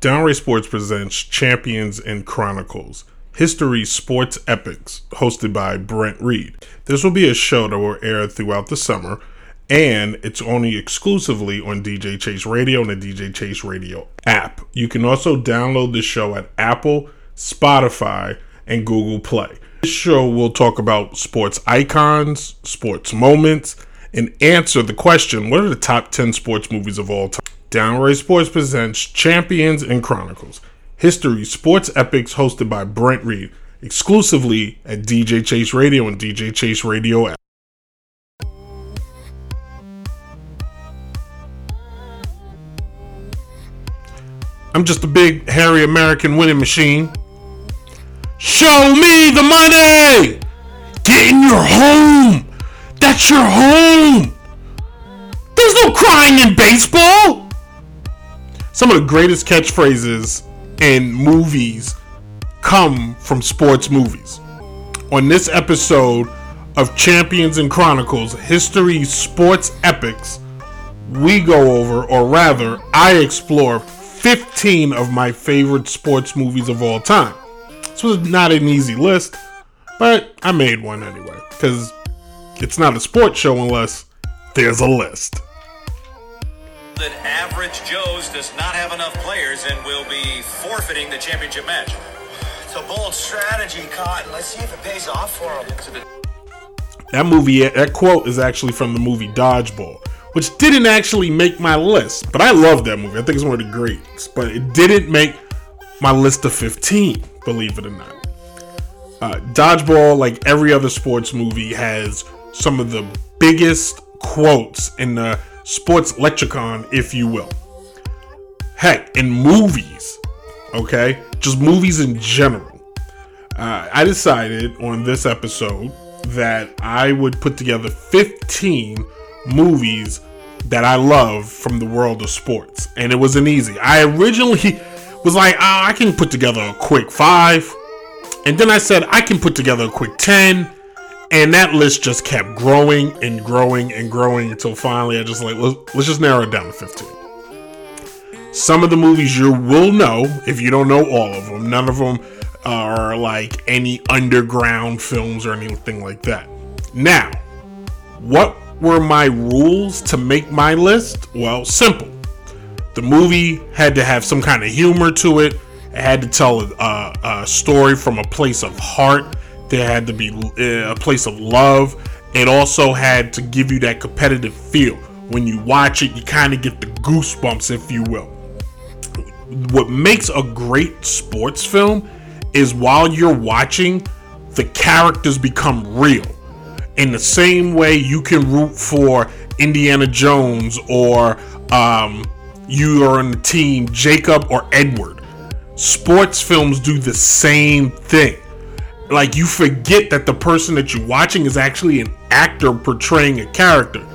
Downright Sports presents Champions and Chronicles, History Sports Epics, hosted by Brent Reid. This will be a show that will air throughout the summer, and it's only exclusively on DJ Chase Radio and the DJ Chase Radio app. You can also download the show at Apple, Spotify, and Google Play. This show will talk about sports icons, sports moments, and answer the question what are the top 10 sports movies of all time? Downright Sports presents Champions and Chronicles, history sports epics hosted by Brent Reid, exclusively at DJ Chase Radio and DJ Chase Radio app. I'm just a big, hairy American winning machine. Show me the money! Get in your home! That's your home! There's no crying in baseball! Some of the greatest catchphrases in movies come from sports movies. On this episode of Champions and Chronicles History Sports Epics, we go over, or rather, I explore 15 of my favorite sports movies of all time. This was not an easy list, but I made one anyway, because it's not a sports show unless there's a list. That average Joe's does not have enough players and will be forfeiting the championship match. It's a bold strategy, Cotton. Let's see if it pays off for him. That movie, that quote is actually from the movie Dodgeball, which didn't actually make my list, but I love that movie. I think it's one of the greats, but it didn't make my list of 15, believe it or not. Uh, Dodgeball, like every other sports movie, has some of the biggest quotes in the sports lexicon, if you will. Heck, in movies, okay? Just movies in general. Uh, I decided on this episode that I would put together 15 movies that I love from the world of sports. And it wasn't easy. I originally was like, oh, I can put together a quick five. And then I said, I can put together a quick 10 and that list just kept growing and growing and growing until finally I just like let's, just narrow it down to 15. Some of the movies you will know if you don't know all of them. None of them are like any underground films or anything like that. Now, what were my rules to make my list? Well, simple. The movie had to have some kind of humor to it. It had to tell a, a story from a place of heart there had to be uh, a place of love. It also had to give you that competitive feel. When you watch it, you kind of get the goosebumps, if you will. What makes a great sports film is while you're watching, the characters become real. In the same way you can root for Indiana Jones or um, you are on the team Jacob or Edward. Sports films do the same thing like you forget that the person that you're watching is actually an actor portraying a character.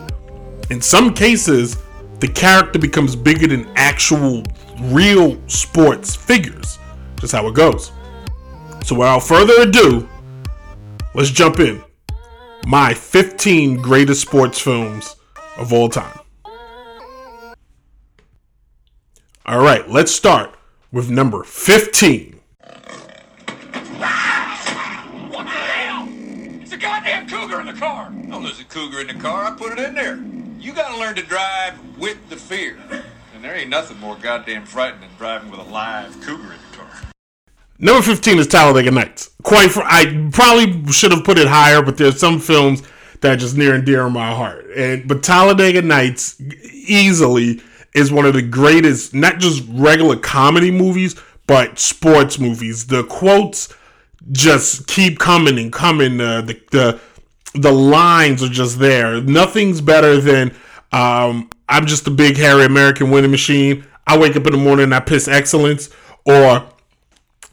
In some cases, the character becomes bigger than actual real sports figures. Just how it goes. So without further ado, let's jump in. My 15 greatest sports films of all time. All right, let's start with number 15. Car. No, there's a cougar in the car. I put it in there. You got to learn to drive with the fear. And there ain't nothing more goddamn frightening than driving with a live cougar in the car. Number 15 is Talladega Nights. Quite, I probably should have put it higher, but there's some films that are just near and dear in my heart. And but Talladega Nights easily is one of the greatest, not just regular comedy movies, but sports movies. The quotes just keep coming and coming. Uh, the the the lines are just there. Nothing's better than um, I'm just a big hairy American winning machine. I wake up in the morning and I piss excellence, or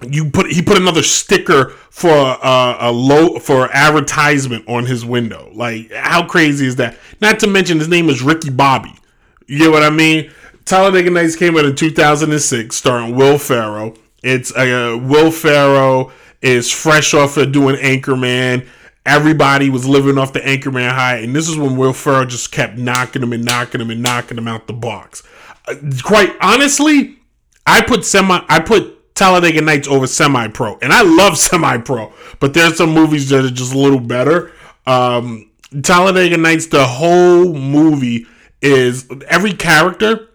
you put he put another sticker for a, a low for advertisement on his window. Like how crazy is that? Not to mention his name is Ricky Bobby. You get what I mean? Talladega Nights came out in 2006, starring Will Ferrell. It's uh, Will Ferrell is fresh off of doing Anchorman everybody was living off the Anchorman high, and this is when Will Ferrell just kept knocking him and knocking him and knocking him out the box. Uh, quite honestly, I put semi. I put Talladega Nights over Semi Pro, and I love Semi Pro, but there's some movies that are just a little better. Um, Talladega Nights, the whole movie is every character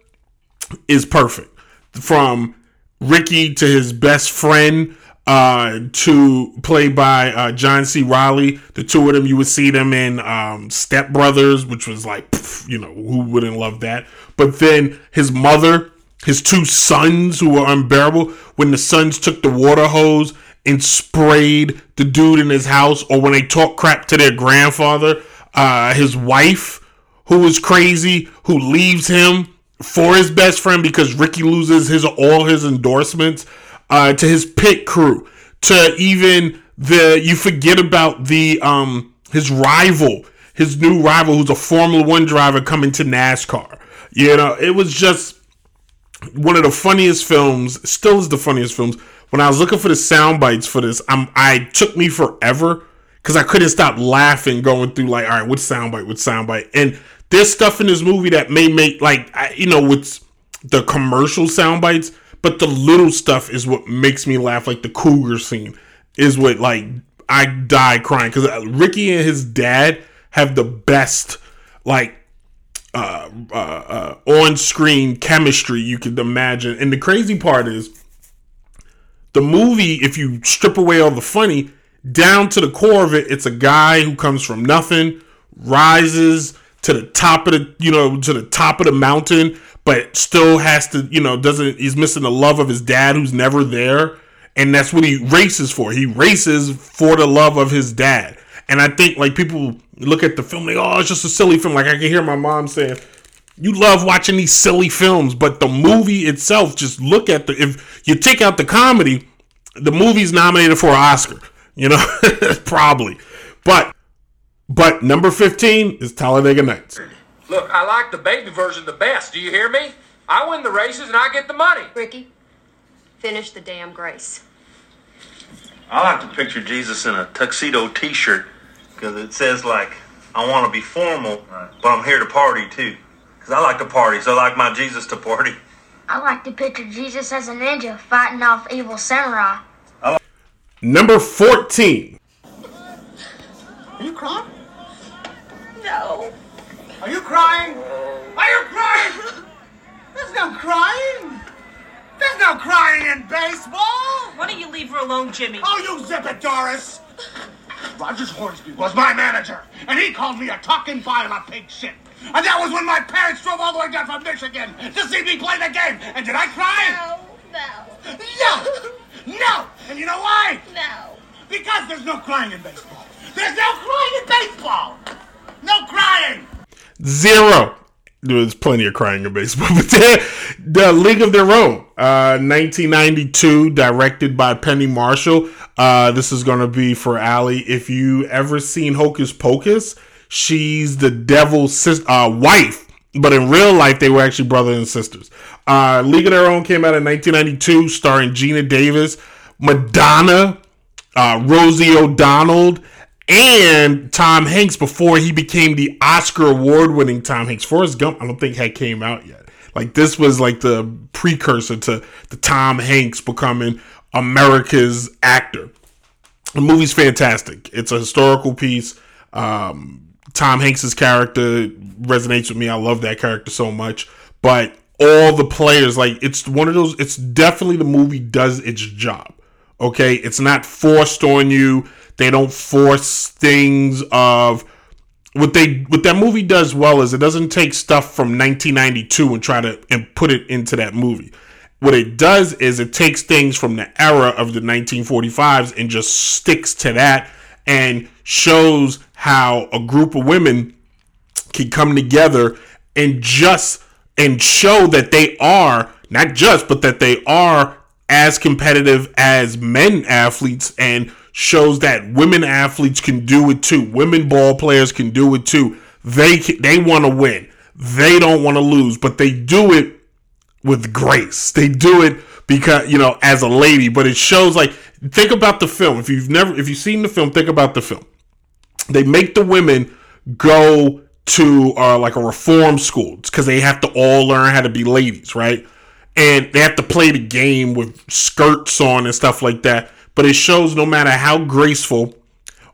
is perfect from Ricky to his best friend uh, to play by uh, John C. Reilly. The two of them, you would see them in um, Step Brothers, which was like, pff, you know, who wouldn't love that? But then his mother, his two sons who were unbearable, when the sons took the water hose and sprayed the dude in his house, or when they talk crap to their grandfather, uh, his wife, who was crazy, who leaves him for his best friend because Ricky loses his all his endorsements uh, to his pit crew, to even the you forget about the um his rival, his new rival who's a Formula One driver coming to NASCAR. You know, it was just one of the funniest films. Still is the funniest films. When I was looking for the sound bites for this, I'm I took me forever because I couldn't stop laughing going through like, all right, what soundbite, what soundbite, and there's stuff in this movie that may make like I, you know with the commercial sound bites but the little stuff is what makes me laugh. Like the cougar scene is what like I die crying because Ricky and his dad have the best like uh, uh, uh, on-screen chemistry you could imagine. And the crazy part is the movie. If you strip away all the funny, down to the core of it, it's a guy who comes from nothing, rises to the top of the you know to the top of the mountain but still has to, you know, doesn't he's missing the love of his dad who's never there. And that's what he races for. He races for the love of his dad. And I think like people look at the film, like, oh, it's just a silly film. Like I can hear my mom saying, you love watching these silly films, but the movie itself, just look at the if you take out the comedy, the movie's nominated for an Oscar. You know, probably. But but number 15 is Talladega Nights. Look, I like the baby version the best. Do you hear me? I win the races and I get the money. Ricky, finish the damn grace. I like to picture Jesus in a tuxedo T-shirt because it says like, "I want to be formal, but I'm here to party too." Because I like to party, so I like my Jesus to party. I like to picture Jesus as a ninja fighting off evil samurai. Number 14. Are you crying? No. Are you crying? Are you crying? There's no crying. There's no crying in baseball. Why don't you leave her alone, Jimmy? Oh, you zip it, Doris. Rogers Hornsby was my manager, and he called me a talking pile of pig shit. And that was when my parents drove all the way down from Michigan to see me play the game. And did I cry? No, no, No! No! And you know why? no. Because there's no crying in baseball. There's no crying in baseball! No crying! Zero. There's plenty of crying in baseball, but the League of Their Own, uh, 1992, directed by Penny Marshall. Uh, this is going to be for Allie. If you ever seen Hocus Pocus, she's the devil's sis- uh, wife, but in real life, they were actually brother and sisters. Uh, League of Their Own came out in 1992, starring Geena Davis, Madonna, uh, Rosie O'Donnell, and Tom Hanks before he became the Oscar award winning Tom Hanks. Forrest Gump, I don't think had came out yet. Like this was like the precursor to the Tom Hanks becoming America's actor. The movie's fantastic. It's a historical piece. Um, Tom Hanks's character resonates with me. I love that character so much. But all the players, like it's one of those. It's definitely the movie does its job. Okay, it's not forced on you. They don't force things of what they what that movie does well is it doesn't take stuff from 1992 and try to and put it into that movie. What it does is it takes things from the era of the 1945s and just sticks to that and shows how a group of women can come together and just and show that they are not just but that they are as competitive as men athletes and shows that women athletes can do it too. Women ball players can do it too. They they want to win. They don't want to lose, but they do it with grace. They do it because you know as a lady, but it shows like think about the film. If you've never if you've seen the film, think about the film. They make the women go to uh, like a reform school because they have to all learn how to be ladies, right? and they have to play the game with skirts on and stuff like that. But it shows no matter how graceful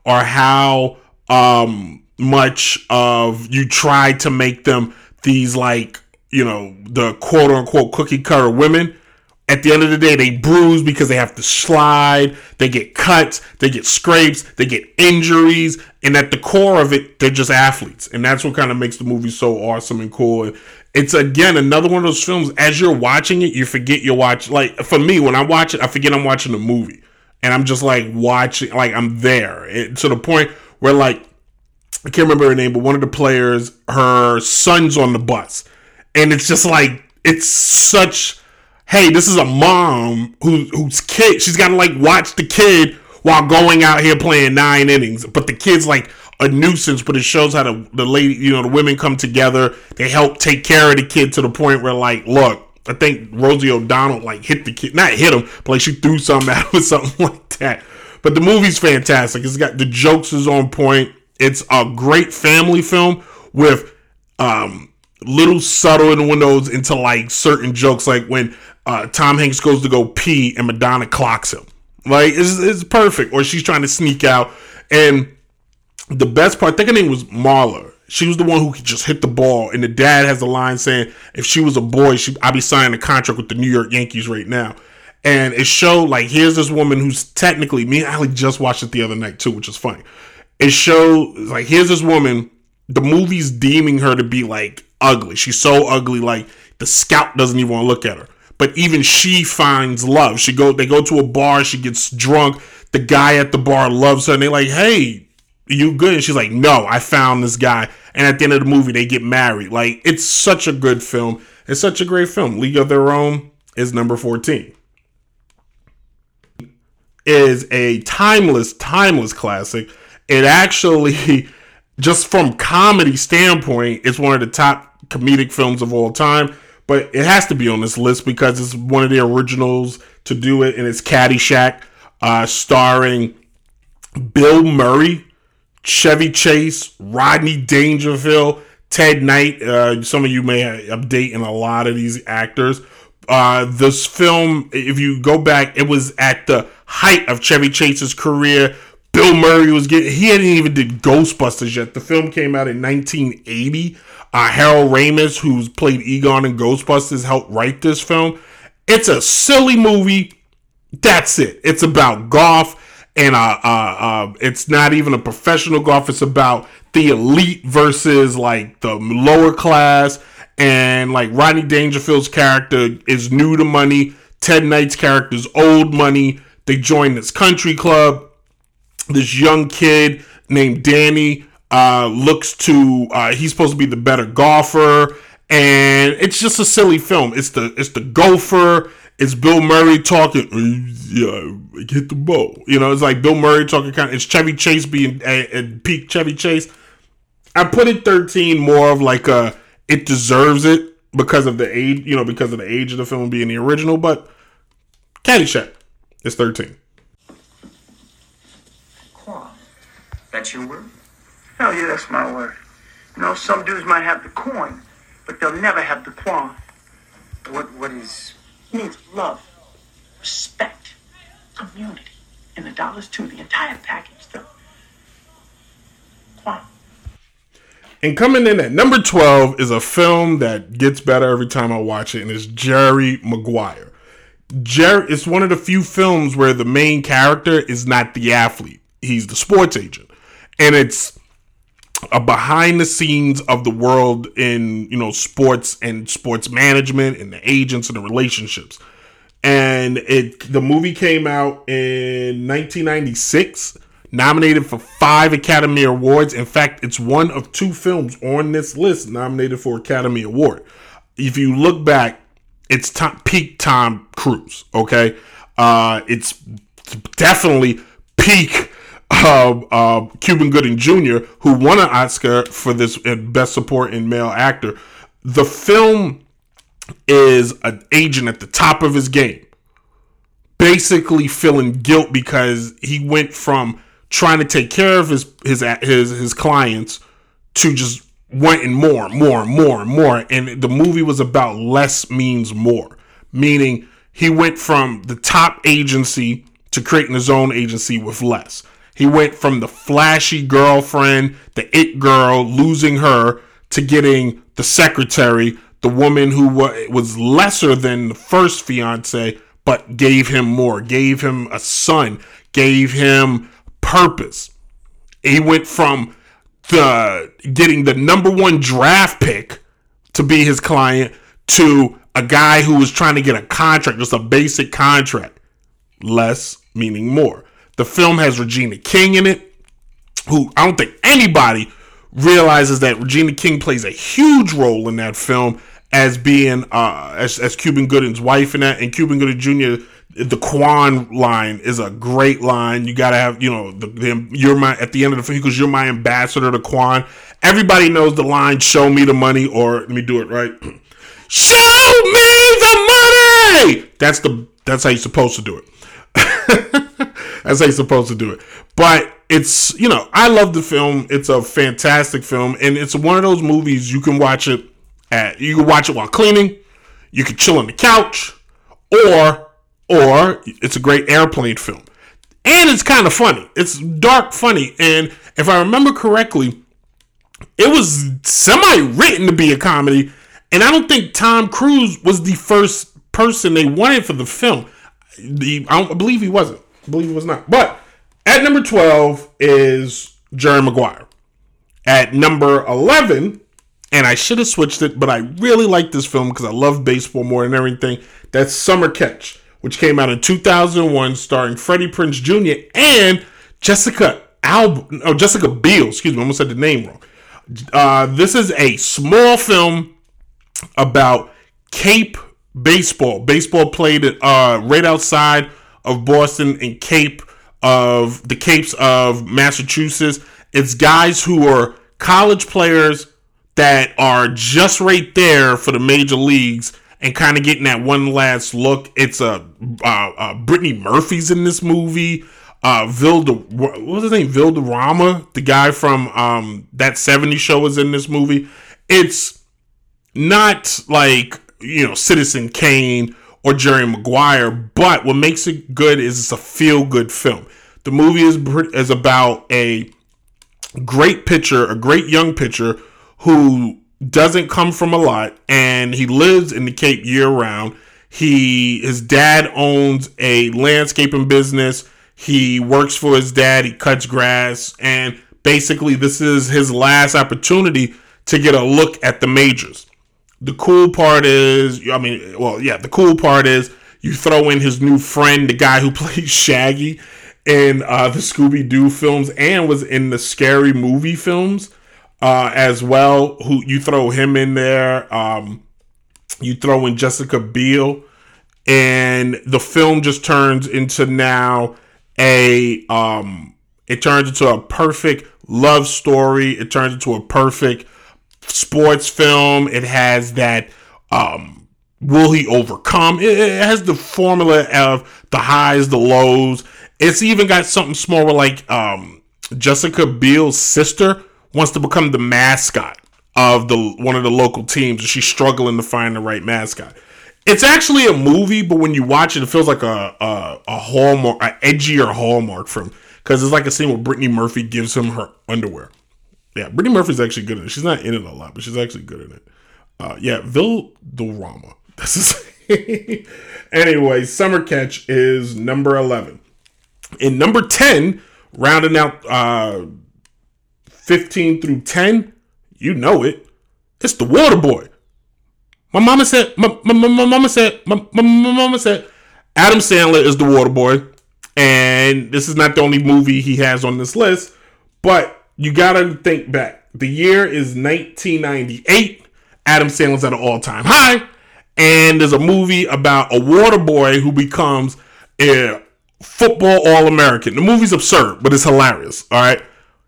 or how um, much of you try to make them these like you know the quote unquote cookie cutter women at the end of the day, they bruise because they have to slide, they get cuts, they get scrapes, they get injuries, and at the core of it, they're just athletes. And that's what kind of makes the movie so awesome and cool. It's again another one of those films, as you're watching it, you forget you're watching. Like for me, when I watch it, I forget I'm watching a movie. And I'm just like watching, like I'm there it, to the point where, like, I can't remember her name, but one of the players, her son's on the bus. And it's just like, it's such hey, this is a mom who, whose kid, she's got to like watch the kid while going out here playing nine innings. But the kid's like a nuisance, but it shows how the, the lady, you know, the women come together. They help take care of the kid to the point where, like, look, I think Rosie O'Donnell like hit the kid, not hit him, but like she threw something at him or something like that. But the movie's fantastic. It's got the jokes is on point. It's a great family film with um little subtle windows into like certain jokes, like when uh, Tom Hanks goes to go pee and Madonna clocks him. Like it's, it's perfect. Or she's trying to sneak out. And the best part, I think her name was Marla. She was the one who could just hit the ball. And the dad has a line saying, if she was a boy, she I'd be signing a contract with the New York Yankees right now. And it showed like here's this woman who's technically me and just watched it the other night too, which is funny. It showed like here's this woman, the movie's deeming her to be like ugly. She's so ugly, like the scout doesn't even want to look at her but even she finds love. She go they go to a bar, she gets drunk. The guy at the bar loves her, and they're like, "Hey, you good?" And she's like, "No, I found this guy." And at the end of the movie, they get married. Like it's such a good film. It's such a great film. League of Their Own is number fourteen. Is a timeless, timeless classic. It actually, just from comedy standpoint, it's one of the top comedic films of all time but it has to be on this list because it's one of the originals to do it, and it's Caddyshack, uh, starring Bill Murray, Chevy Chase, Rodney Dangerfield, Ted Knight. Uh, some of you may update in a lot of these actors. Uh, this film, if you go back, it was at the height of Chevy Chase's career. Bill Murray was getting, he hadn't even did Ghostbusters yet. The film came out in 1980. Uh, Harold Ramis, who's played Egon in Ghostbusters, helped write this film. It's a silly movie. That's it. It's about golf, and uh, uh, uh, it's not even a professional golf. It's about the elite versus like the lower class. And like Rodney Dangerfield's character is new to money. Ted Knight's character is old money. They join this country club. This young kid named Danny uh, looks to uh, he's supposed to be the better golfer, and it's just a silly film. It's the it's the gopher. It's Bill Murray talking. Uh, yeah, hit the ball. You know, it's like Bill Murray talking. Kind of. It's Chevy Chase being uh, at, peak Chevy Chase. I put it thirteen more of like a it deserves it because of the age. You know, because of the age of the film being the original. But Caddyshack it's thirteen. That's your word. Hell yeah, that's my word. You know, some dudes might have the coin, but they'll never have the quan. What what is it means love, respect, community, and the dollars too, the entire package, the quan. And coming in at number 12 is a film that gets better every time I watch it, and it's Jerry Maguire. Jerry it's one of the few films where the main character is not the athlete. He's the sports agent. And it's a behind the scenes of the world in you know sports and sports management and the agents and the relationships. And it the movie came out in 1996 nominated for five academy awards. In fact it's one of two films on this list nominated for academy award. If you look back it's top, peak tom cruise okay? Uh it's definitely peak uh, uh, Cuban Gooding Jr., who won an Oscar for this uh, Best Supporting Male Actor. The film is an agent at the top of his game, basically feeling guilt because he went from trying to take care of his his his his clients to just wanting more, more, more, more. And the movie was about less means more. meaning he went from the top agency to creating his own agency with less. He went from the flashy girlfriend, the it girl, losing her, to getting the secretary, the woman who was lesser than the first fiance, but gave him more, gave him a son, gave him purpose. He went from the getting the number one draft pick to be his client to a guy who was trying to get a contract, just a basic contract. Less meaning more. The film has Regina King in it, who I don't think anybody realizes that Regina King plays a huge role in that film as being uh, as, as Cuban Gooding's wife in that, and Cuban Gooding Jr. The Quan line is a great line. You gotta have, you know, the, the you're my at the end of the film because you're my ambassador to Quan. Everybody knows the line "Show me the money" or let me do it right. Show me the money. That's the that's how you're supposed to do it. how you're supposed to do it. But it's you know I love the film. It's a fantastic film, and it's one of those movies you can watch it at. You can watch it while cleaning. You can chill on the couch, or or it's a great airplane film, and it's kind of funny. It's dark funny, and if I remember correctly, it was semi written to be a comedy, and I don't think Tom Cruise was the first person they wanted for the film. The I, believe he wasn't. Believe it was not. But at number twelve is Jerry Maguire. At number eleven, and I should have switched it, but I really like this film because I love baseball more than everything. That's Summer Catch, which came out in 2001, starring Freddie Prinze Jr. and Jessica Alba, oh Jessica Biel. Excuse me, I almost said the name wrong. Uh, this is a small film about Cape baseball. Baseball played uh, right outside of Boston and Cape of the Capes of Massachusetts. It's guys who are college players that are just right there for the major leagues and kind of getting that one last look. It's a uh, uh, Brittany Murphy's in this movie. Uh, Vilda, what was his name? Valderrama, the guy from um, that 70 show, is in this movie. It's not like you know Citizen Kane or Jerry Maguire, but what makes it good is it's a feel good film. The movie is is about a great pitcher, a great young pitcher who doesn't come from a lot and he lives in the Cape year round. He his dad owns a landscaping business. He works for his dad, he cuts grass and basically this is his last opportunity to get a look at the majors. The cool part is, I mean, well, yeah, the cool part is you throw in his new friend, the guy who plays Shaggy in uh, the Scooby Doo films and was in the scary movie films uh, as well. Who you throw him in there? Um, you throw in Jessica Biel, and the film just turns into now a um, it turns into a perfect love story. It turns into a perfect sports film. It has that um, will he overcome? It, it, has the formula of the highs, the lows. It's even got something smaller like um, Jessica Biel's sister wants to become the mascot of the one of the local teams, and she's struggling to find the right mascot. It's actually a movie, but when you watch it, it feels like a a, a hallmark, an edgier hallmark from because it's like a scene where Brittany Murphy gives him her underwear. Yeah, Brittany Murphy's actually good in it. She's not in it a lot, but she's actually good in it. Uh, yeah, Valderrama. This is anyway. Summer Catch is number eleven. In number ten, rounding out uh, fifteen through ten, you know it. It's the Water Boy. My mama said. My, my, my, my mama said. My, my, my mama said. Adam Sandler is the Water Boy, and this is not the only movie he has on this list, but you gotta think back. The year is 1998. Adam Sandler's at an all time high. And there's a movie about a water boy who becomes a football All American. The movie's absurd, but it's hilarious. All right.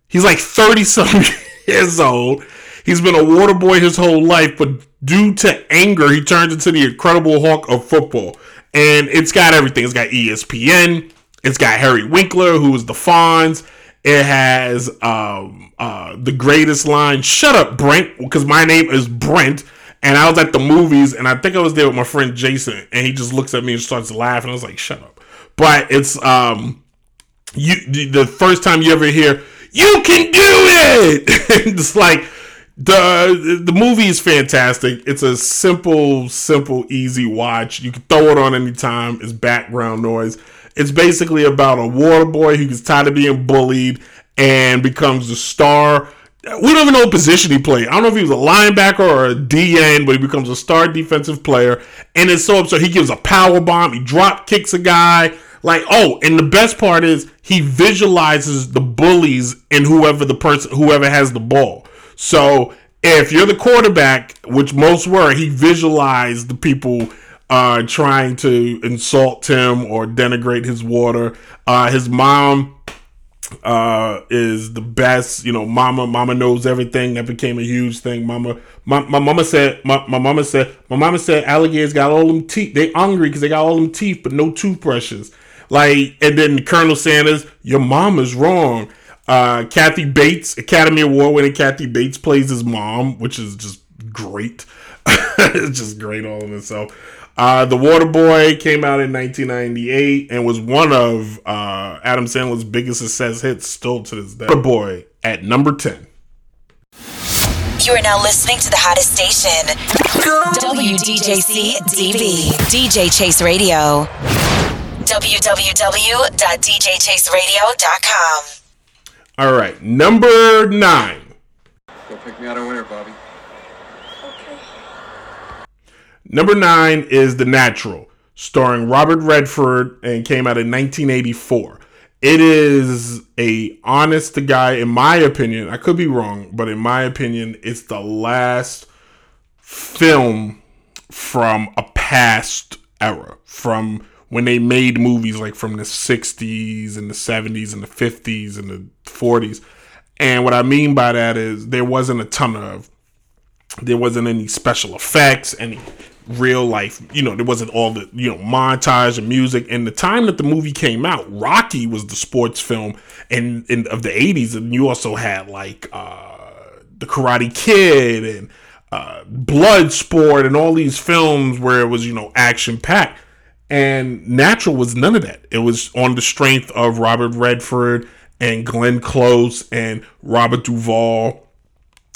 He's like 30 something years old. He's been a water boy his whole life, but due to anger, he turns into the incredible Hulk of football. And it's got everything. It's got ESPN. It's got Harry Winkler, who is the Fonz. It has um, uh, the greatest line, "Shut up, Brent," because my name is Brent, And I was at the movies, and I think I was there with my friend Jason, and he just looks at me and starts laughing. I was like, "Shut up!" But it's um, you the first time you ever hear "You can do it," it's like the the movie is fantastic. It's a simple, simple, easy watch. You can throw it on anytime. It's background noise. It's basically about a water boy who gets tired of being bullied and becomes the star. We don't even know what position he played. I don't know if he was a linebacker or a DN, but he becomes a star defensive player. And it's so absurd. He gives a power bomb. He drop kicks a guy. Like, oh, and the best part is he visualizes the bullies and whoever the person, whoever has the ball. So if you're the quarterback, which most were, he visualized the people uh, trying to insult him or denigrate his water. Uh, his mom uh, is the best. You know, mama, mama knows everything. That became a huge thing. Mama, my, my mama said, my, my mama said, my mama said, alligators got all them teeth. They hungry because they got all them teeth, but no toothbrushes. Like, and then Colonel Sanders, your mom is wrong. Uh, Kathy Bates, Academy Award winning Kathy Bates plays his mom, which is just great. it's just great all in itself. Uh, the Water Boy came out in 1998 and was one of uh, Adam Sandler's biggest success hits still to this day. Water Boy at number 10. You are now listening to the hottest station, WDJC DB, DJ Chase Radio. www.djchaseradio.com. All right, number nine. Go pick me out a winner, Bobby. Number nine is The Natural, starring Robert Redford, and came out in 1984. It is a honest to guy, in my opinion. I could be wrong, but in my opinion, it's the last film from a past era, from when they made movies like from the 60s and the 70s and the 50s and the 40s. And what I mean by that is there wasn't a ton of there wasn't any special effects, any real life, you know, there wasn't all the, you know, montage and music. And the time that the movie came out, Rocky was the sports film and in, of the 80s. And you also had like uh, The Karate Kid and uh, Bloodsport and all these films where it was, you know, action packed. And Natural was none of that. It was on the strength of Robert Redford and Glenn Close and Robert Duvall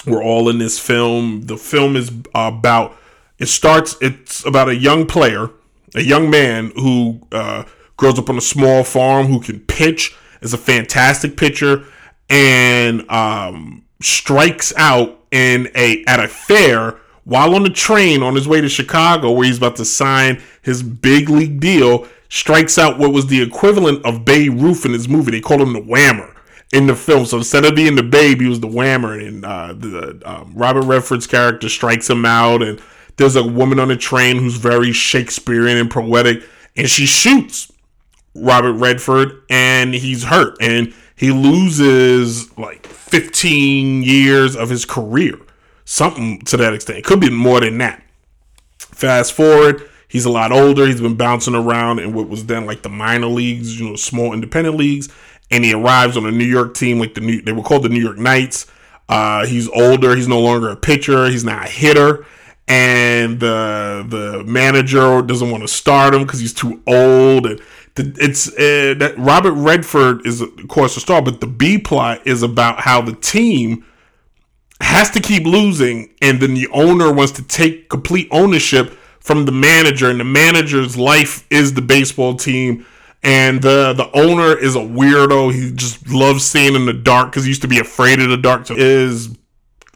were all in this film. The film is about it starts. It's about a young player, a young man who uh, grows up on a small farm who can pitch. is a fantastic pitcher and um, strikes out in a at a fair while on the train on his way to Chicago, where he's about to sign his big league deal. Strikes out what was the equivalent of Babe Ruth in his movie. They called him the Whammer in the film. So instead of being the babe, he was the whammer. And uh, the um, Robert Redford's character strikes him out, and there's a woman on the train who's very Shakespearean and poetic, and she shoots Robert Redford, and he's hurt, and he loses like 15 years of his career, something to that extent. It could be more than that. Fast forward. He's a lot older. He's been bouncing around in what was then like the minor leagues, you know, small independent leagues and he arrives on a New York team like the New they were called the New York Knights. Uh, he's older. He's no longer a pitcher. He's not a hitter, and the the manager doesn't want to start him because he's too old. And the, it's uh, that Robert Redford is of course a star, but the B plot is about how the team has to keep losing, and then the owner wants to take complete ownership from the manager, and the manager's life is the baseball team and the the owner is a weirdo. He just loves staying in the dark because he used to be afraid of the dark. So is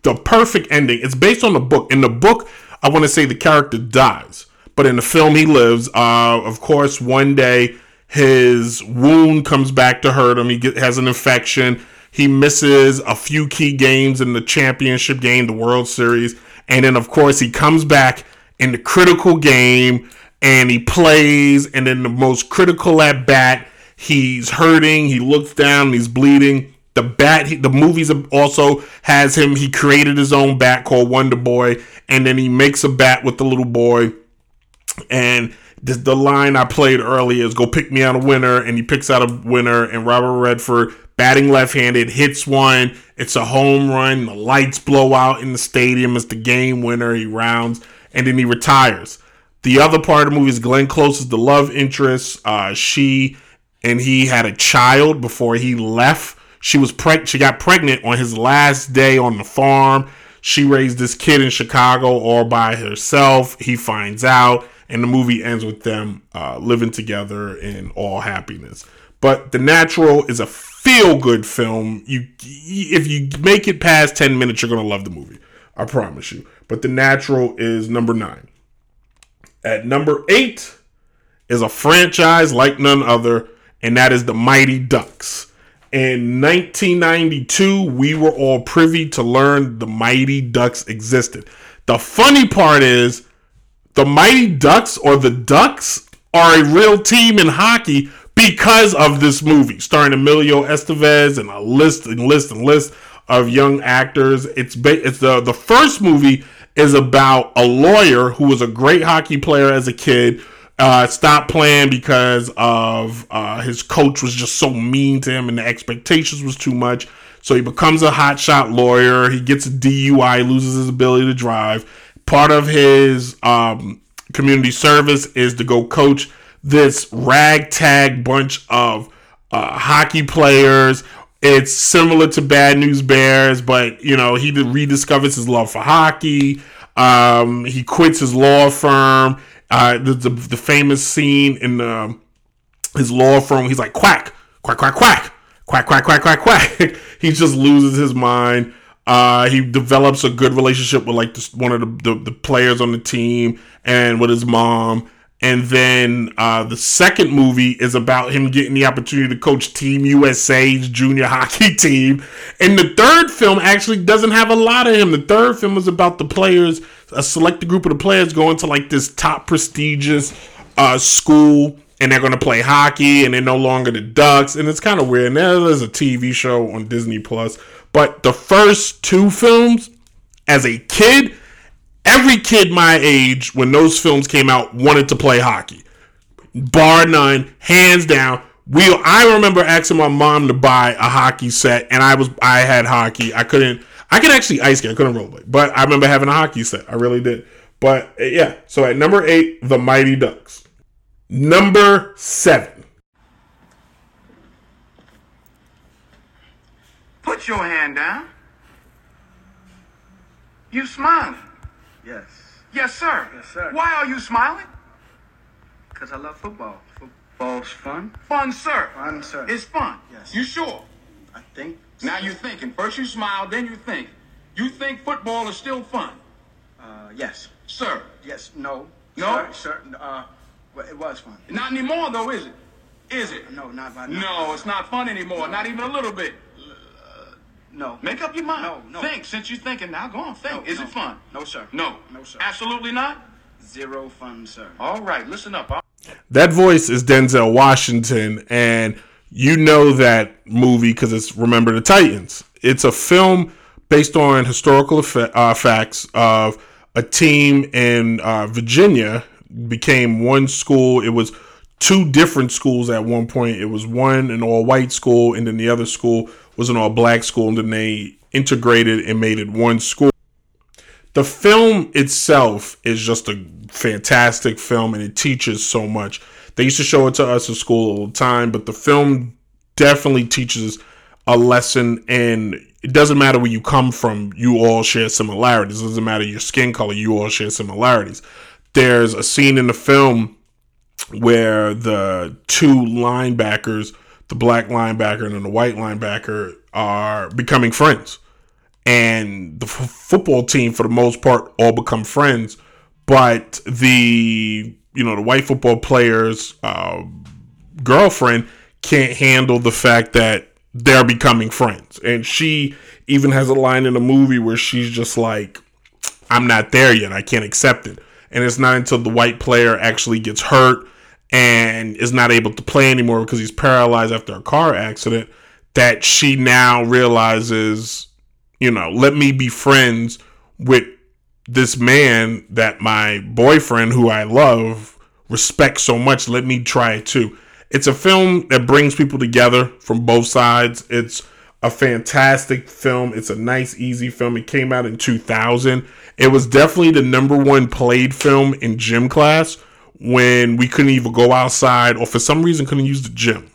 the perfect ending. It's based on the book. In the book, I want to say the character dies, but in the film, he lives. Uh, of course, one day his wound comes back to hurt him. He get, has an infection. He misses a few key games in the championship game, the World Series, and then of course he comes back in the critical game and he plays, and then the most critical at bat, he's hurting, he looks down, he's bleeding. The bat, the movies also has him. He created his own bat called Wonder Boy, and then he makes a bat with the little boy, and This, the line I played earlier is "Go pick me out a winner," and he picks out a winner, and Robert Redford batting left-handed hits one. It's a home run. The lights blow out in the stadium. It's the game winner. He rounds, and then he retires. The other part of the movie is Glenn Close is the love interest. Uh, she and he had a child before he left. She was preg- She got pregnant on his last day on the farm. She raised this kid in Chicago all by herself. He finds out, and the movie ends with them uh, living together in all happiness. But The Natural is a feel good film. You, if you make it past ten minutes, you're gonna love the movie. I promise you. But The Natural is number nine. At number eight is a franchise like none other, and that is the Mighty Ducks. In 1992, we were all privy to learn the Mighty Ducks existed. The funny part is, the Mighty Ducks or the Ducks are a real team in hockey because of this movie, starring Emilio Estevez and a list and list and list of young actors. It's ba- it's the the first movie is about a lawyer who was a great hockey player as a kid. Uh, stopped playing because of uh, his coach was just so mean to him and the expectations was too much. So he becomes a hotshot lawyer. He gets a DUI, loses his ability to drive. Part of his um, community service is to go coach this ragtag bunch of uh, hockey players. It's similar to Bad News Bears, but you know he rediscovers his love for hockey. Um, he quits his law firm. Uh, the, the, the famous scene in the, his law firm, he's like quack, quack, quack, quack, quack, quack, quack, quack, quack. he just loses his mind. Uh, he develops a good relationship with like one of the, the, the players on the team and with his mom. And then uh, the second movie is about him getting the opportunity to coach Team USA's junior hockey team. And the third film actually doesn't have a lot of him. The third film is about the players, a selected group of the players going to like this top prestigious uh, school and they're going to play hockey and they're no longer the Ducks. And it's kind of weird. And there's a TV show on Disney Plus. But the first two films, as a kid, every kid my age when those films came out wanted to play hockey. Bar none hands down. We i remember asking my mom to buy a hockey set and i was i had hockey. I couldn't i could actually ice skate. I couldn't rollerblade but i remember having a hockey set. I really did. But eh, yeah. So at number eight the mighty ducks. Number seven. Put your hand down. You smiling? Yes. Yes, sir. Yes, sir. Why are you smiling? Because I love football. Football's fun. Fun, sir. Fun, sir. It's fun. Yes. You sure? I think. Now you're thinking. First you smile, then you think. You think football is still fun? Uh, yes. Sir. Yes. No. No? Sir, sir, uh, well, it was fun. Not anymore, though, is it? Is it? No, not by No, it's not fun anymore. Not even a little bit. No. Make up your mind. No, no. Think. Since you're thinking, now go on. Think. No, is no. it fun? No, sir. No. No, sir. Absolutely not? Zero fun, sir. All right, listen up. That voice is Denzel Washington, and you know that movie because it's Remember the Titans. It's a film based on historical effe- uh, facts of a team in uh, Virginia became one school. It was two different schools at one point. It was one an all white school, and then the other school was an all black school, and then they integrated and made it one school. The film itself is just a fantastic film and it teaches so much. They used to show it to us in school all the time, but the film definitely teaches a lesson and it doesn't matter where you come from, you all share similarities. It doesn't matter your skin color, you all share similarities. There's a scene in the film where the two linebackers, the black linebacker and the white linebacker, are becoming friends. And the f- football team for the most part all become friends but the you know the white football players uh, girlfriend can't handle the fact that they're becoming friends. And she even has a line in the movie where she's just like i'm not there yet. I can't accept it. And it's not until the white player actually gets hurt and is not able to play anymore because he's paralyzed after a car accident that she now realizes you know, let me be friends with this man that my boyfriend, who I love, respect so much. Let me try it too. It's a film that brings people together from both sides. It's a fantastic film. It's a nice, easy film. It came out in 2000. It was definitely the number one played film in gym class when we couldn't even go outside or for some reason couldn't use the gym.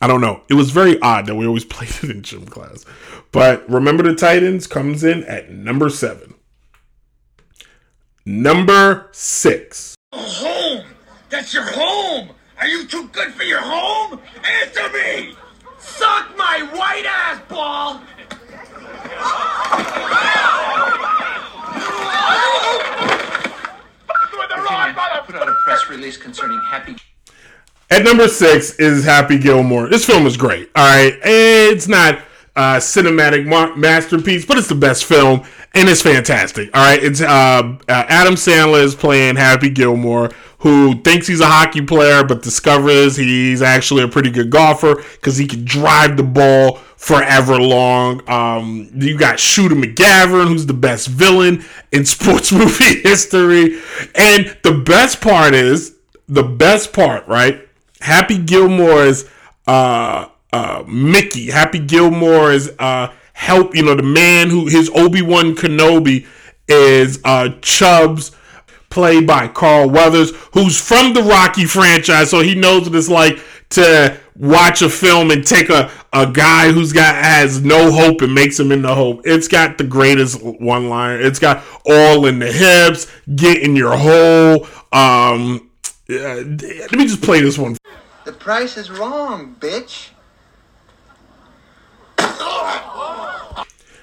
I don't know. It was very odd that we always played it in gym class. But Remember the Titans comes in at number seven. Number six. Home! That's your home! Are you too good for your home? Answer me! Suck my white ass ball! Put out a press release concerning Happy. At number six is Happy Gilmore. This film is great. All right, it's not a cinematic ma- masterpiece, but it's the best film, and it's fantastic. All right, it's uh, uh, Adam Sandler is playing Happy Gilmore, who thinks he's a hockey player, but discovers he's actually a pretty good golfer because he can drive the ball forever long. Um, you got Shooter McGavin, who's the best villain in sports movie history, and the best part is the best part, right? Happy Gilmore's uh, uh, Mickey, Happy Gilmore's uh, help, you know, the man who his Obi Wan Kenobi is uh, Chubbs, played by Carl Weathers, who's from the Rocky franchise, so he knows what it's like to watch a film and take a, a guy who's got has no hope and makes him into hope. It's got the greatest one liner. It's got all in the hips, get in your hole. Um, uh, let me just play this one. The price is wrong, bitch.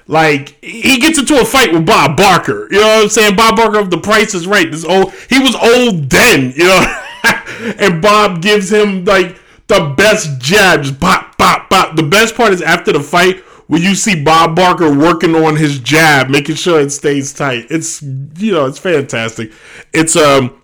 Like he gets into a fight with Bob Barker. You know what I'm saying? Bob Barker of The Price is Right. This old he was old then, you know. and Bob gives him like the best jabs. Pop, pop, pop. The best part is after the fight when you see Bob Barker working on his jab, making sure it stays tight. It's you know, it's fantastic. It's um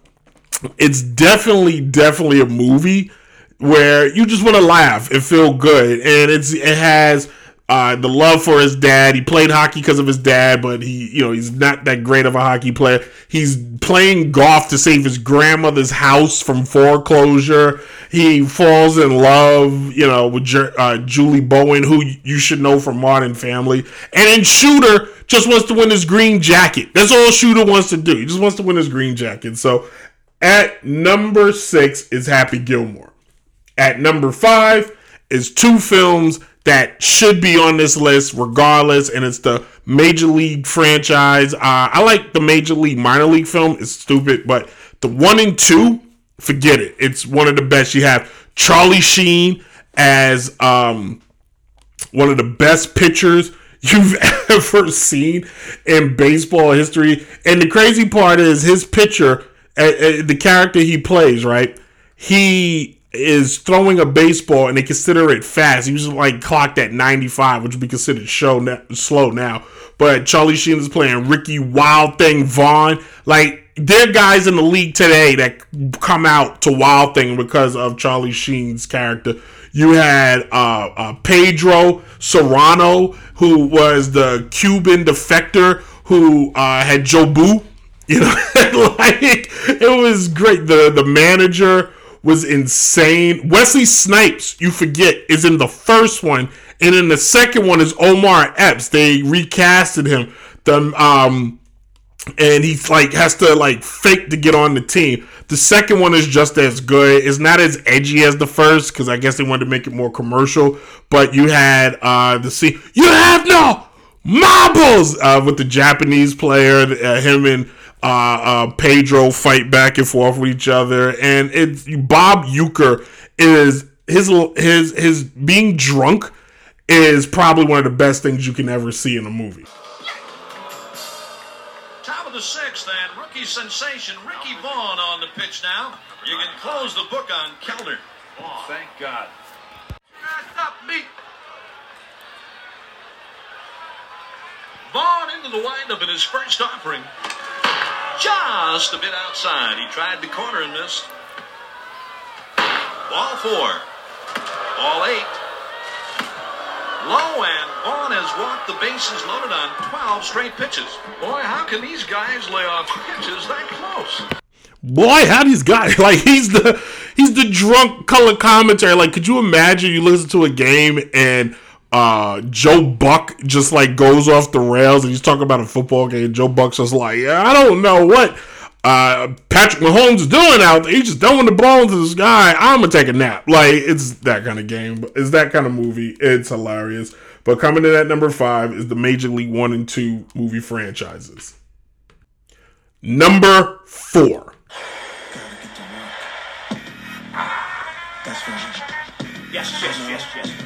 it's definitely definitely a movie where you just want to laugh and feel good and it's it has uh, the love for his dad. He played hockey because of his dad, but he, you know, he's not that great of a hockey player. He's playing golf to save his grandmother's house from foreclosure. He falls in love, you know, with uh, Julie Bowen, who you should know from Modern Family. And then Shooter just wants to win his green jacket. That's all Shooter wants to do. He just wants to win his green jacket. So at number six is Happy Gilmore. At number five is two films that should be on this list regardless, and it's the Major League franchise. Uh, I like the Major League minor league film. It's stupid, but the one and two, forget it. It's one of the best. You have Charlie Sheen as um, one of the best pitchers you've ever seen in baseball history. And the crazy part is his pitcher, uh, uh, the character he plays, right? He is throwing a baseball and they consider it fast. He was like clocked at 95, which would be considered show na- slow now. But Charlie Sheen is playing Ricky Wild Thing Vaughn. Like there are guys in the league today that come out to Wild Thing because of Charlie Sheen's character. You had uh, uh, Pedro Serrano, who was the Cuban defector who uh, had Jobu. You know, like it was great. The the manager was insane. Wesley Snipes, you forget, is in the first one, and in the second one is Omar Epps. They recasted him. The um, and he's like has to like fake to get on the team. The second one is just as good. It's not as edgy as the first because I guess they wanted to make it more commercial. But you had uh the scene. You have no marbles uh, with the Japanese player, uh, him and uh, uh, Pedro fight back and forth with each other, and it's Bob Uecker is his his his being drunk is probably one of the best things you can ever see in a movie. Top of the sixth, and rookie sensation Ricky Vaughn on the pitch now. You can close the book on Kelder. Thank God. Stop me. Vaughn into the windup in his first offering. Just a bit outside. He tried the corner and missed. Ball four. Ball eight. Low and Vaughn has walked the bases loaded on 12 straight pitches. Boy, how can these guys lay off pitches that close? boy, how these guys like he's the he's the drunk color commentary. Like, could you imagine you listen to a game and uh Joe Buck just like goes off the rails and he's talking about a football game. Joe Buck's just like, yeah, I don't know what uh Patrick Mahomes is doing out there. He's just throwing the ball into this guy. I'm gonna take a nap. Like it's that kind of game. It's that kind of movie. It's hilarious. But coming in at number five is the Major League One and Two movie franchises. Number four. That's right. Yes, yes, yes, yes.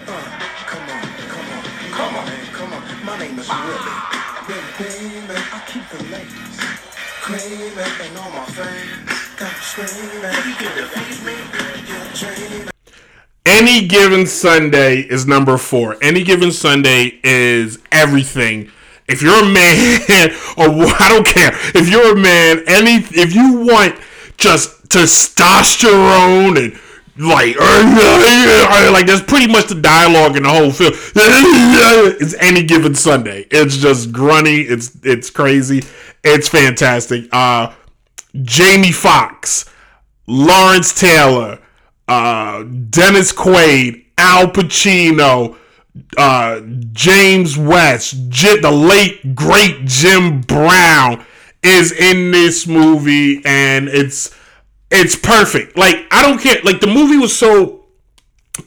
Any given Sunday is number four. Any given Sunday is everything. If you're a man, or I don't care. If you're a man, any if you want just testosterone and like like that's pretty much the dialogue in the whole film. It's any given Sunday. It's just grunny. It's it's crazy. It's fantastic. Uh, Jamie Foxx, Lawrence Taylor, uh, Dennis Quaid, Al Pacino, uh, James West, the late great Jim Brown is in this movie, and it's it's perfect. Like I don't care. Like the movie was so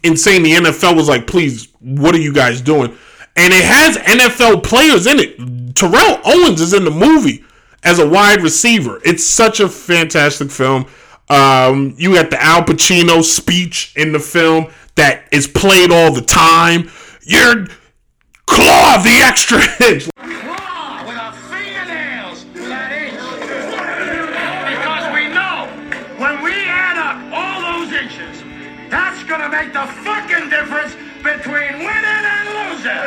insane. The NFL was like, "Please, what are you guys doing?" And it has NFL players in it. Terrell Owens is in the movie as a wide receiver. It's such a fantastic film. Um, you got the Al Pacino speech in the film that is played all the time. You're claw the extra inch. between winning and losing.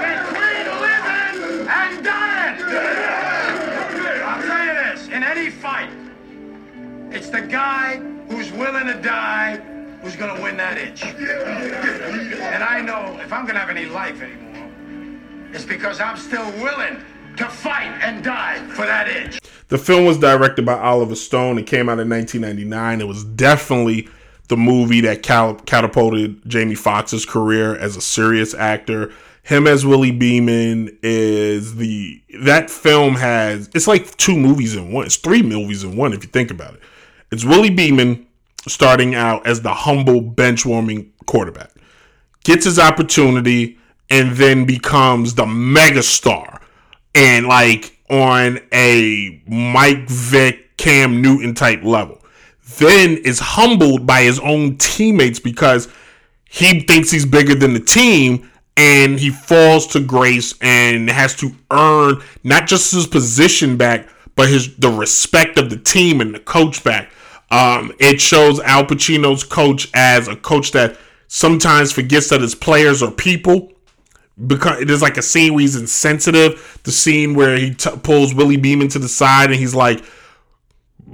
Between living and dying. I'll tell you this, in any fight, it's the guy who's willing to die who's gonna win that inch. And I know if I'm gonna have any life anymore, it's because I'm still willing to fight and die for that inch. The film was directed by Oliver Stone. It came out in 1999. It was definitely the movie that cal- catapulted Jamie Foxx's career as a serious actor. Him as Willie Beamen is the that film has it's like two movies in one. It's three movies in one if you think about it. It's Willie Beamen starting out as the humble bench warming quarterback, gets his opportunity, and then becomes the megastar. And like on a Mike Vick, Cam Newton type level. Then is humbled by his own teammates because he thinks he's bigger than the team and he falls to grace and has to earn not just his position back, but his the respect of the team and the coach back. Um, it shows Al Pacino's coach as a coach that sometimes forgets that his players are people. Because it is like a scene where he's insensitive. The scene where he t- pulls Willie Beamen to the side and he's like,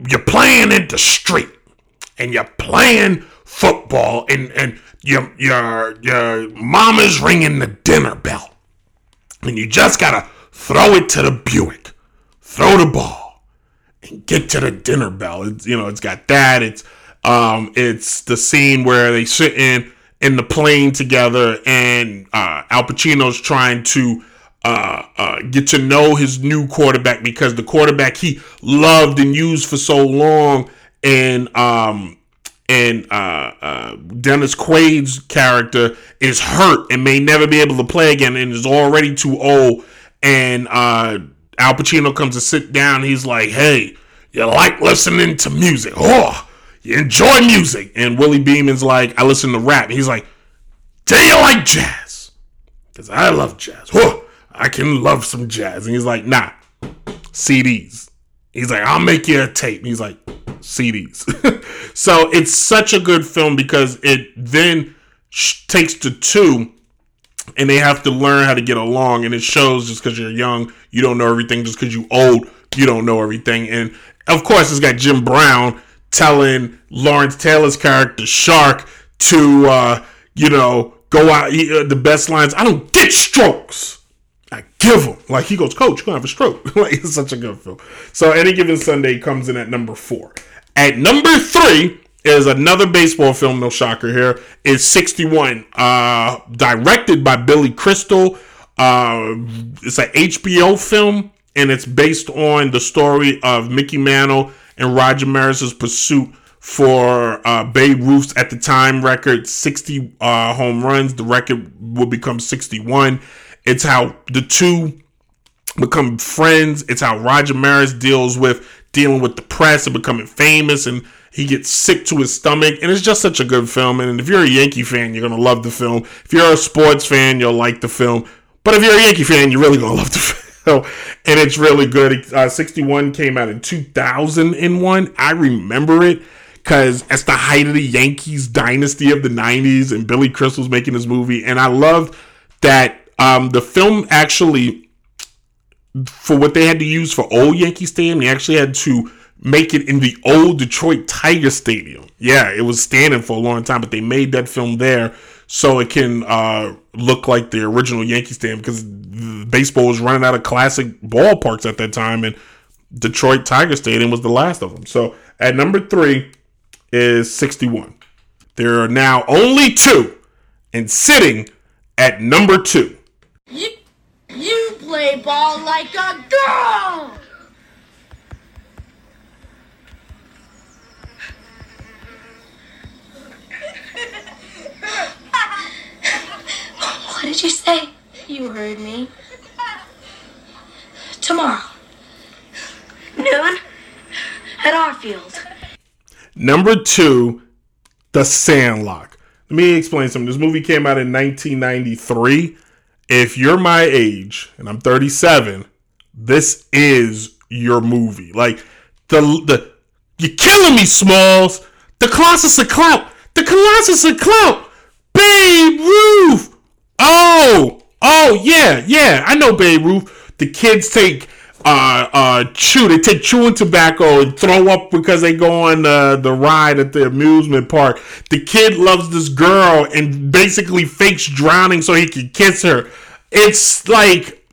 "You're playing in the street, and you're playing football, and and your your your mama's ringing the dinner bell, and you just gotta throw it to the Buick, throw the ball, and get to the dinner bell. It's, you know, it's got that. It's um, it's the scene where they sit in in the plane together, and uh, Al Pacino's trying to uh, uh, get to know his new quarterback because the quarterback he loved and used for so long, and um, and uh, uh, Dennis Quaid's character is hurt and may never be able to play again, and is already too old. And uh, Al Pacino comes to sit down. He's like, "Hey, you like listening to music? Oh, you enjoy music?" And Willie Beamen's like, "I listen to rap." He's like, "Do you like jazz?" Because I love jazz. I can love some jazz. And he's like, "Nah, CDs." He's like, "I'll make you a tape." And he's like, CDs. so it's such a good film because it then takes to two and they have to learn how to get along and it shows just because you're young you don't know everything just because you old you don't know everything and of course it's got jim brown telling lawrence taylor's character shark to uh you know go out he, uh, the best lines i don't get strokes I give him. Like he goes, Coach, you're gonna have a stroke. like it's such a good film. So any given Sunday comes in at number four. At number three is another baseball film, no shocker here, is 61. Uh directed by Billy Crystal. Uh it's an HBO film, and it's based on the story of Mickey Mantle and Roger Maris's pursuit for uh, Babe Ruth's at the time record 60 uh, home runs. The record will become 61. It's how the two become friends. It's how Roger Maris deals with dealing with the press and becoming famous and he gets sick to his stomach and it's just such a good film. And if you're a Yankee fan you're gonna love the film. If you're a sports fan you'll like the film. But if you're a Yankee fan you're really gonna love the film. And it's really good. Uh, 61 came out in 2001 I remember it because it's the height of the Yankees dynasty of the 90s and Billy Crystal's making this movie. And I loved that um, the film actually, for what they had to use for old Yankee Stadium, they actually had to make it in the old Detroit Tiger Stadium. Yeah, it was standing for a long time, but they made that film there so it can uh, look like the original Yankee Stadium because baseball was running out of classic ballparks at that time, and Detroit Tiger Stadium was the last of them. So at number three is 61. There are now only two, and sitting at number two you, you play ball like a girl! What did you say? You heard me. Tomorrow. Noon. At our field. Number two, The Sandlot. Let me explain something. This movie came out in 1993 if you're my age and I'm 37, this is your movie. Like the the you're killing me, Smalls. The Colossus of Clout. The Colossus of Clout. Babe Ruth. Oh, oh yeah, yeah. I know Babe Ruth. The kids take uh uh chew. They take chewing tobacco and throw up because they go on uh, the ride at the amusement park. The kid loves this girl and basically fakes drowning so he can kiss her. It's like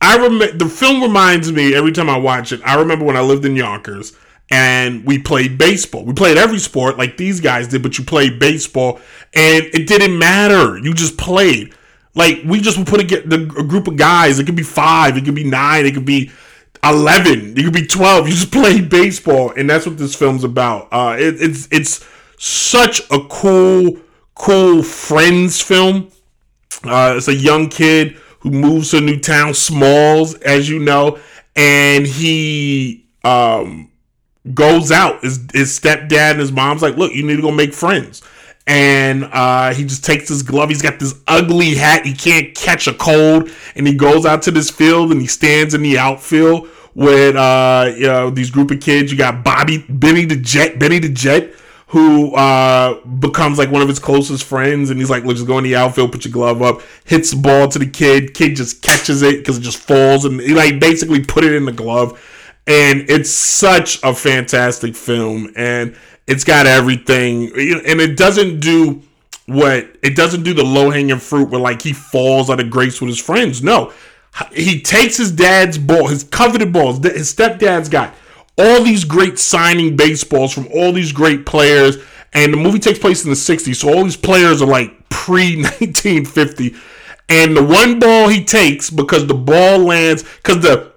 I remember the film reminds me every time I watch it. I remember when I lived in Yonkers and we played baseball. We played every sport like these guys did, but you played baseball and it didn't matter. You just played. Like we just would put a, a group of guys. It could be five. It could be nine. It could be 11 it could be 12 you just play baseball and that's what this film's about uh it, it's it's such a cool cool friends film uh it's a young kid who moves to a new town smalls as you know and he um goes out his, his stepdad and his mom's like look you need to go make friends and uh, he just takes his glove. He's got this ugly hat. He can't catch a cold, and he goes out to this field and he stands in the outfield with uh, you know these group of kids. You got Bobby, Benny the Jet, Benny the Jet, who uh, becomes like one of his closest friends, and he's like, "Look, just go in the outfield, put your glove up, hits the ball to the kid. Kid just catches it because it just falls, and he like basically put it in the glove." And it's such a fantastic film, and it's got everything, and it doesn't do what it doesn't do the low hanging fruit where like he falls out of grace with his friends. No, he takes his dad's ball, his coveted balls. His stepdad's got all these great signing baseballs from all these great players, and the movie takes place in the '60s, so all these players are like pre 1950. And the one ball he takes because the ball lands because the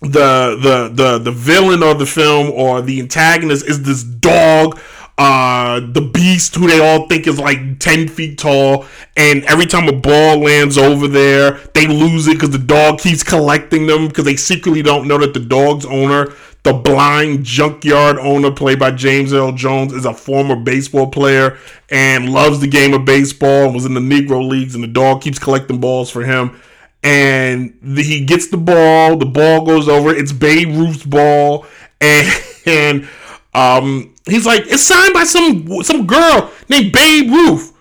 the the the the villain of the film or the antagonist is this dog uh the beast who they all think is like 10 feet tall. And every time a ball lands over there they lose it because the dog keeps collecting them because they secretly don't know that the dog's owner the blind junkyard owner played by james earl jones is a former baseball player and loves the game of baseball and was in the negro leagues and the dog keeps collecting balls for him and the, he gets the ball. The ball goes over. It's Babe Ruth's ball, and, and um, he's like, it's signed by some some girl named Babe Ruth.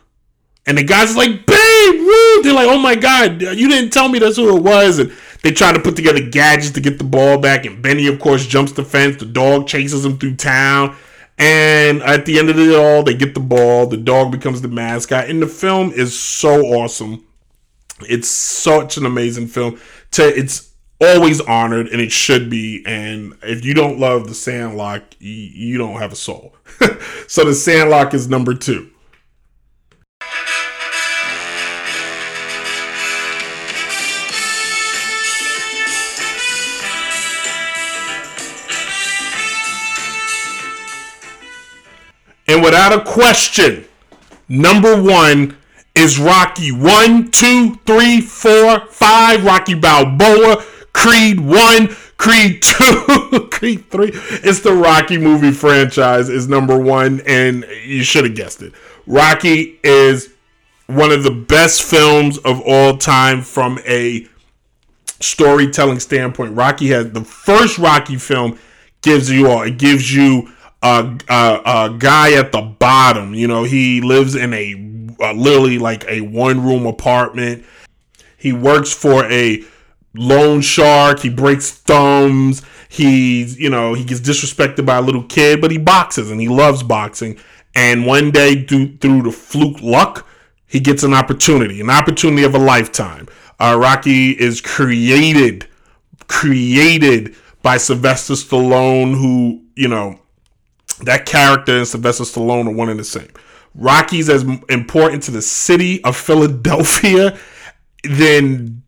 And the guy's like, Babe Ruth. They're like, oh my god, you didn't tell me that's who it was. And they try to put together gadgets to get the ball back. And Benny, of course, jumps the fence. The dog chases him through town. And at the end of it all, they get the ball. The dog becomes the mascot. And the film is so awesome It's such an amazing film. To it's always honored, and it should be. And if you don't love The Sandlot you, you don't have a soul. so The Sandlot is number two. And without a question, number one is Rocky 1, 2, 3, 4, 5, Rocky Balboa, Creed 1, Creed 2, Creed 3. It's the Rocky movie franchise is number one, and you should have guessed it. Rocky is one of the best films of all time from a storytelling standpoint. Rocky has the first Rocky film gives you all. It gives you a, a, a guy at the bottom. You know, he lives in a, a literally like a one room apartment. He works for a loan shark. He breaks thumbs. He's, you know, he gets disrespected by a little kid, but he boxes and he loves boxing. And one day, through, through the fluke luck, he gets an opportunity, an opportunity of a lifetime. Uh, Rocky is created, created by Sylvester Stallone, who, you know, that character and Sylvester Stallone are one and the same. Rocky's as important to the city of Philadelphia than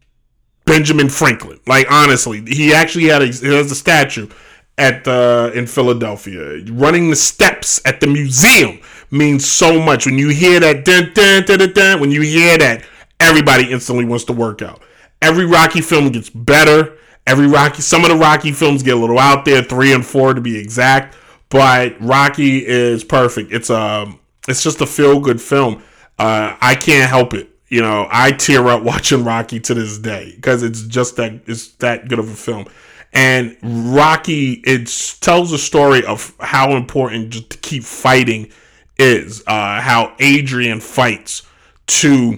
Benjamin Franklin. Like honestly, he actually had a he has a statue at the in Philadelphia. Running the steps at the museum means so much. When you hear that dun, dun, dun, dun, dun, when you hear that, everybody instantly wants to work out. Every Rocky film gets better. Every Rocky some of the Rocky films get a little out there, three and four to be exact. But Rocky is perfect. It's um it's just a feel good film. Uh, I can't help it. You know, I tear up watching Rocky to this day because it's just that it's that good of a film. And Rocky, it tells a story of how important just to keep fighting is. Uh, how Adrian fights to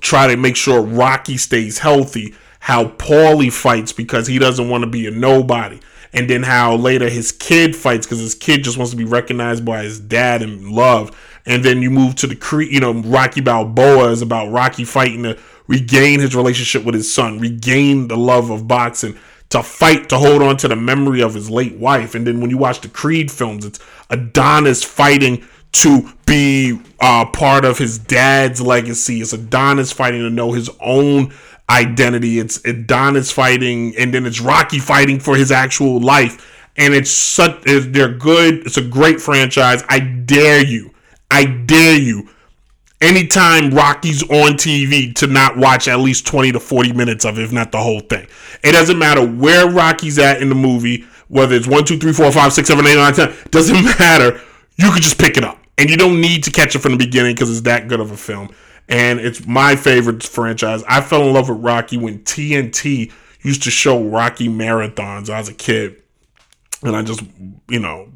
try to make sure Rocky stays healthy. How Paulie fights because he doesn't want to be a nobody and then how later his kid fights because his kid just wants to be recognized by his dad and loved. And then you move to the Creed, you know, Rocky Balboa is about Rocky fighting to regain his relationship with his son, regain the love of boxing, to fight to hold on to the memory of his late wife. And then when you watch the Creed films, it's Adonis fighting to be uh, part of his dad's legacy. It's Adonis fighting to know his own identity. It's Adonis fighting, and then it's Rocky fighting for his actual life. And it's such they're good. It's a great franchise. I dare you, I dare you. Anytime Rocky's on TV to not watch at least 20 to 40 minutes of if not the whole thing. It doesn't matter where Rocky's at in the movie, whether it's 1, 2, 3, 4, 5, 6, 7, 8, 9, 10, doesn't matter. You could just pick it up. And you don't need to catch it from the beginning because it's that good of a film and it's my favorite franchise. I fell in love with Rocky when TNT used to show Rocky marathons. I was a kid, and I just you know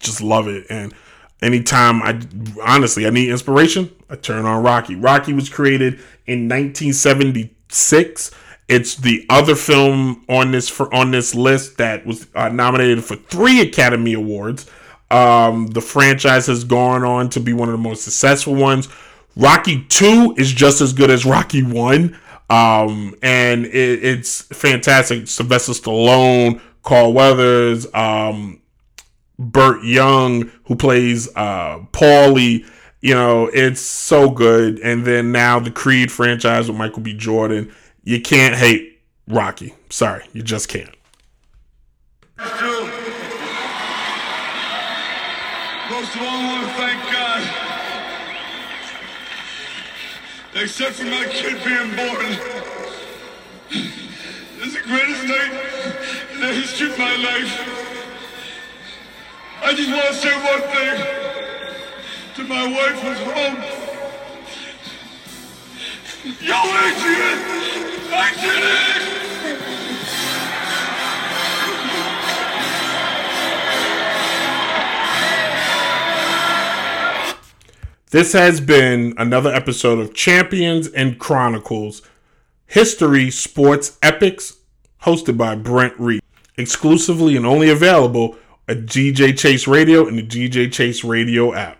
just love it. And anytime I honestly I need inspiration, I turn on Rocky. Rocky was created in 1976. It's the other film on this for on this list that was uh, nominated for three Academy Awards. Um, the franchise has gone on to be one of the most successful ones. Rocky 2 is just as good as Rocky 1. Um, and it, it's fantastic. Sylvester Stallone, Carl Weathers, um, Burt Young, who plays uh, Paulie. You know, it's so good. And then now the Creed franchise with Michael B. Jordan. You can't hate Rocky. Sorry, you just can't. Except for my kid being born. Is the greatest night in the history of my life. I just want to say one thing to my wife who's home. Yo, Adrian! I did it! This has been another episode of Champions and Chronicles History Sports Epics, hosted by Brent Reid. Exclusively and only available at GJ Chase Radio and the GJ Chase Radio app.